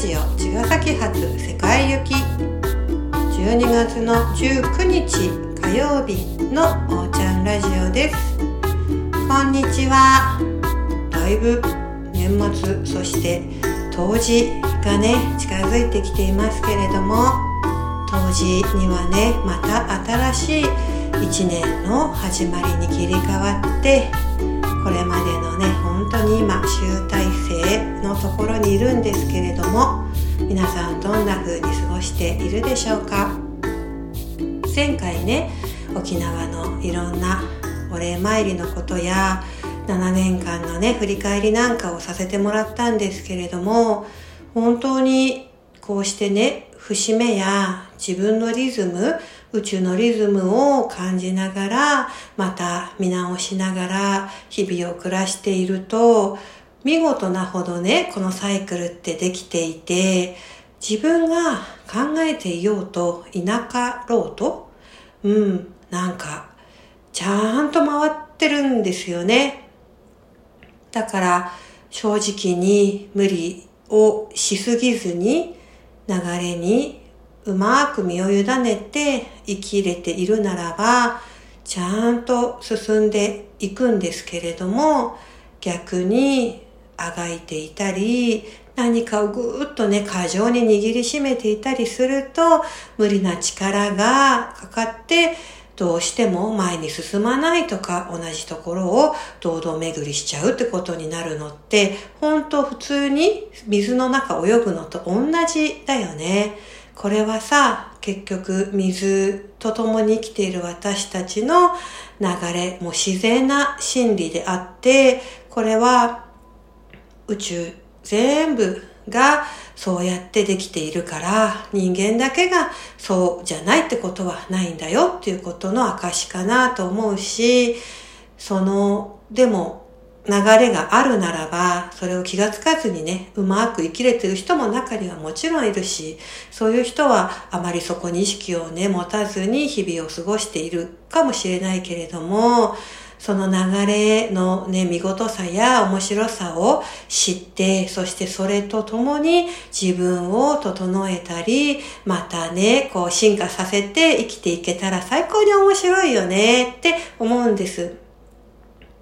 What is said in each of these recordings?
ジオ茅ヶ崎発世界行き12月の19日火曜日のおーちゃんラジオです。こんにちは。だいぶ年末そして冬至がね近づいてきていますけれども冬至にはねまた新しい1年の始まりに切り替わってこれまでのね本当に今集大のところにいるんですけれども皆さんどんな風に過ごしているでしょうか？前回ね沖縄のいろんなお礼参りのことや7年間のね振り返りなんかをさせてもらったんですけれども本当にこうしてね節目や自分のリズム宇宙のリズムを感じながら、また見直しながら日々を暮らしていると、見事なほどね、このサイクルってできていて、自分が考えていようといなかろうと、うん、なんか、ちゃんと回ってるんですよね。だから、正直に無理をしすぎずに、流れにうまく身を委ねて生きれているならば、ちゃんと進んでいくんですけれども、逆にあがいていたり、何かをぐーっとね、過剰に握りしめていたりすると、無理な力がかかって、どうしても前に進まないとか、同じところを堂々巡りしちゃうってことになるのって、本当普通に水の中泳ぐのと同じだよね。これはさ、結局水と共に生きている私たちの流れ、もう自然な心理であって、これは宇宙全部がそうやってできているから人間だけがそうじゃないってことはないんだよっていうことの証かなと思うし、その、でも流れがあるならば、それを気がつかずにね、うまく生きれてる人も中にはもちろんいるし、そういう人はあまりそこに意識をね、持たずに日々を過ごしているかもしれないけれども、その流れのね、見事さや面白さを知って、そしてそれと共に自分を整えたり、またね、こう進化させて生きていけたら最高に面白いよねって思うんです。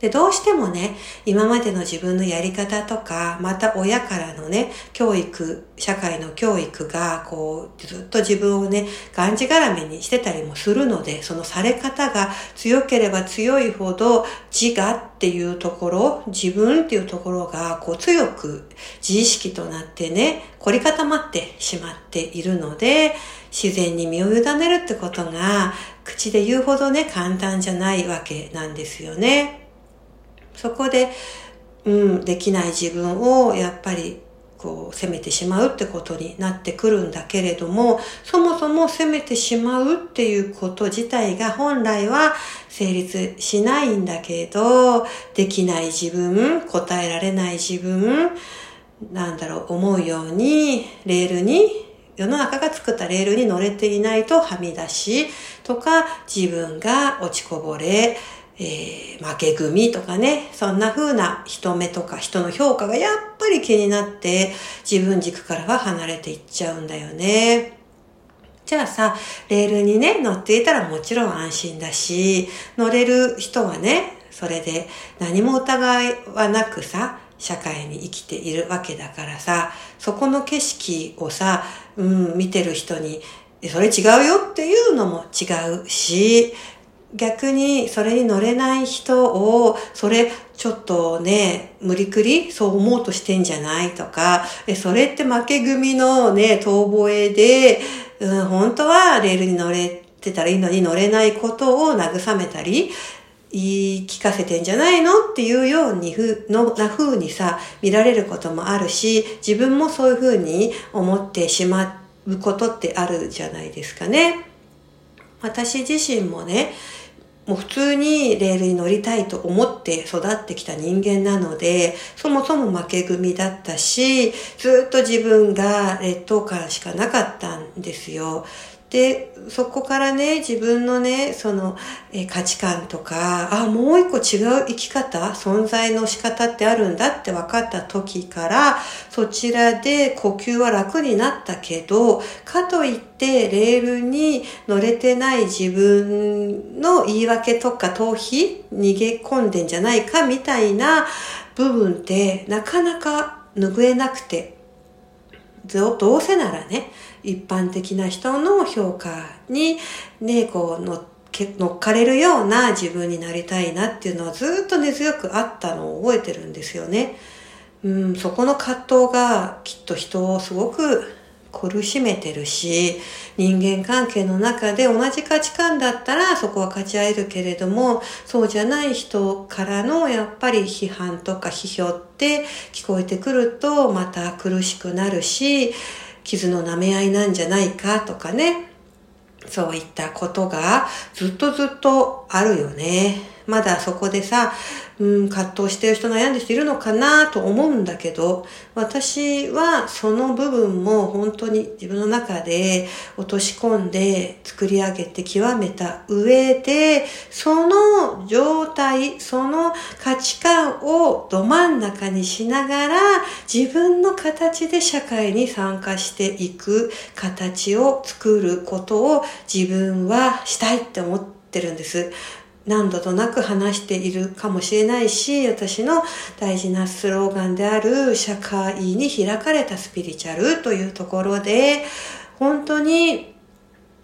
で、どうしてもね、今までの自分のやり方とか、また親からのね、教育、社会の教育が、こう、ずっと自分をね、がんじがらめにしてたりもするので、そのされ方が強ければ強いほど、自我っていうところ、自分っていうところが、こう、強く自意識となってね、凝り固まってしまっているので、自然に身を委ねるってことが、口で言うほどね、簡単じゃないわけなんですよね。そこで、うん、できない自分をやっぱりこう責めてしまうってことになってくるんだけれども、そもそも責めてしまうっていうこと自体が本来は成立しないんだけど、できない自分、答えられない自分、なんだろう、思うように、レールに、世の中が作ったレールに乗れていないとはみ出しとか、自分が落ちこぼれ、えー、負け組とかね、そんな風な人目とか人の評価がやっぱり気になって自分軸からは離れていっちゃうんだよね。じゃあさ、レールにね、乗っていたらもちろん安心だし、乗れる人はね、それで何も疑いはなくさ、社会に生きているわけだからさ、そこの景色をさ、うん、見てる人に、それ違うよっていうのも違うし、逆にそれに乗れない人を、それちょっとね、無理くりそう思うとしてんじゃないとか、それって負け組のね、遠吠えで、うん、本当はレールに乗れてたらいいのに乗れないことを慰めたり、言い聞かせてんじゃないのっていうようにふ、のな風にさ、見られることもあるし、自分もそういう風に思ってしまうことってあるじゃないですかね。私自身もね、もう普通にレールに乗りたいと思って育ってきた人間なので、そもそも負け組だったし、ずっと自分が劣等感しかなかったんですよ。で、そこからね、自分のね、その、え価値観とか、あ、もう一個違う生き方、存在の仕方ってあるんだって分かった時から、そちらで呼吸は楽になったけど、かといってレールに乗れてない自分の言い訳とか逃避、逃げ込んでんじゃないかみたいな部分ってなかなか拭えなくて、どうせならね、一般的な人の評価にね、こう乗っかれるような自分になりたいなっていうのはずっと根強くあったのを覚えてるんですよね。うん、そこの葛藤がきっと人をすごく苦しめてるし、人間関係の中で同じ価値観だったらそこは勝ち合えるけれども、そうじゃない人からのやっぱり批判とか批評って聞こえてくるとまた苦しくなるし、傷の舐め合いなんじゃないかとかね。そういったことがずっとずっとあるよね。まだそこでさ、うん、葛藤してる人悩んでる人いるのかなと思うんだけど、私はその部分も本当に自分の中で落とし込んで作り上げて極めた上で、その状態、その価値観をど真ん中にしながら自分の形で社会に参加していく形を作ることを自分はしたいって思ってるんです。何度となく話しているかもしれないし、私の大事なスローガンである社会に開かれたスピリチュアルというところで、本当に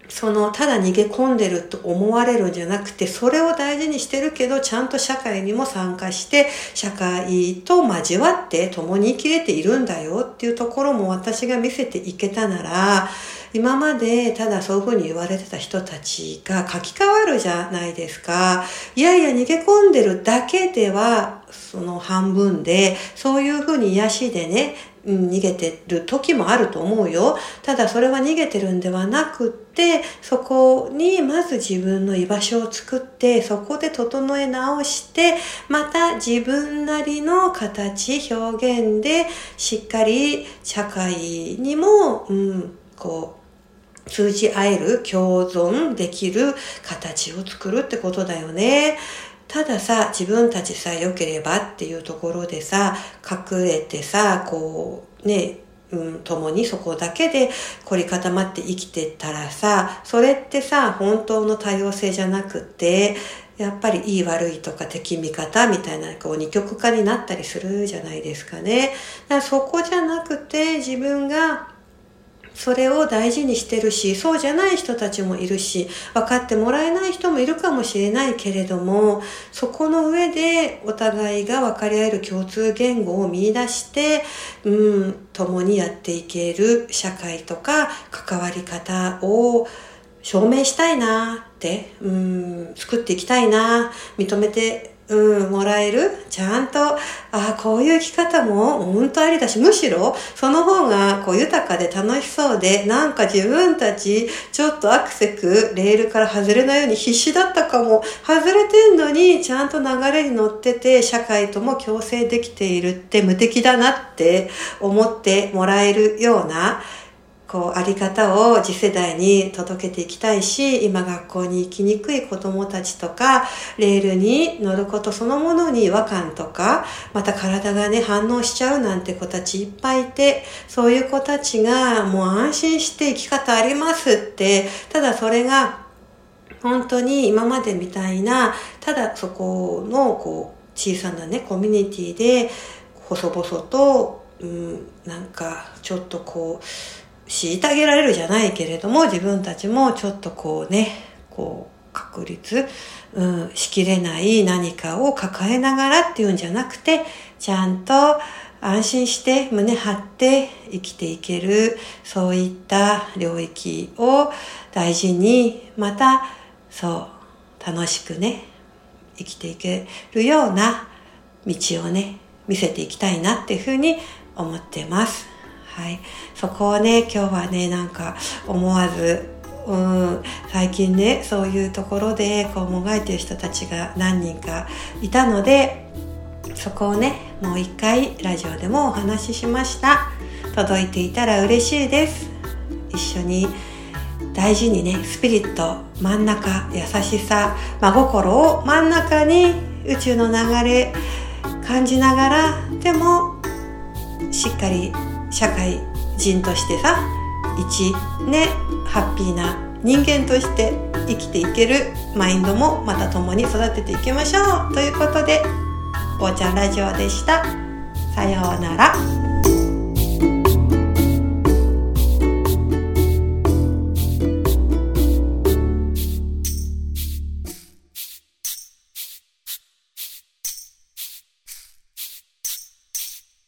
その、ただ逃げ込んでると思われるんじゃなくて、それを大事にしてるけど、ちゃんと社会にも参加して、社会と交わって共に生きれているんだよっていうところも私が見せていけたなら、今までただそういうふうに言われてた人たちが書き換わるじゃないですか。いやいや逃げ込んでるだけでは、その半分で、そういうふうに癒しでね、逃げてる時もあると思うよ。ただそれは逃げてるんではなくって、そこにまず自分の居場所を作って、そこで整え直して、また自分なりの形、表現でしっかり社会にも、うん、こう、通じ合える、共存できる形を作るってことだよね。たださ、自分たちさえ良ければっていうところでさ、隠れてさ、こう、ね、うん、共にそこだけで凝り固まって生きてたらさ、それってさ、本当の多様性じゃなくて、やっぱりいい悪いとか敵味方みたいなこう二極化になったりするじゃないですかね。だからそこじゃなくて自分がそれを大事にしてるし、そうじゃない人たちもいるし、分かってもらえない人もいるかもしれないけれども、そこの上でお互いが分かり合える共通言語を見出して、うん、共にやっていける社会とか関わり方を証明したいなって、うん、作っていきたいな、認めてうん、もらえる？ちゃんと、ああ、こういう生き方も本当ありだし、むしろその方がこう豊かで楽しそうで、なんか自分たちちょっとアクセク、レールから外れないように必死だったかも、外れてんのにちゃんと流れに乗ってて、社会とも共生できているって無敵だなって思ってもらえるような、こう、あり方を次世代に届けていきたいし、今学校に行きにくい子供たちとか、レールに乗ることそのものに違和感とか、また体がね、反応しちゃうなんて子たちいっぱいいて、そういう子たちがもう安心して生き方ありますって、ただそれが、本当に今までみたいな、ただそこの、こう、小さなね、コミュニティで、細々と、うん、なんか、ちょっとこう、虐げられるじゃないけれども、自分たちもちょっとこうね、こう、確立、うん、しきれない何かを抱えながらっていうんじゃなくて、ちゃんと安心して胸張って生きていける、そういった領域を大事に、また、そう、楽しくね、生きていけるような道をね、見せていきたいなっていうふうに思ってます。はい。そこをね、今日はね、なんか思わず、うん、最近ね、そういうところでこうもがいてる人たちが何人かいたので、そこをね、もう一回ラジオでもお話ししました。届いていたら嬉しいです。一緒に大事にねスピリット真ん中優しさ真心を真ん中に宇宙の流れ感じながらでもしっかり社会人としてさ一ねハッピーな人間として生きていけるマインドもまた共に育てていきましょうということでおーちゃんラジオでしたさようなら。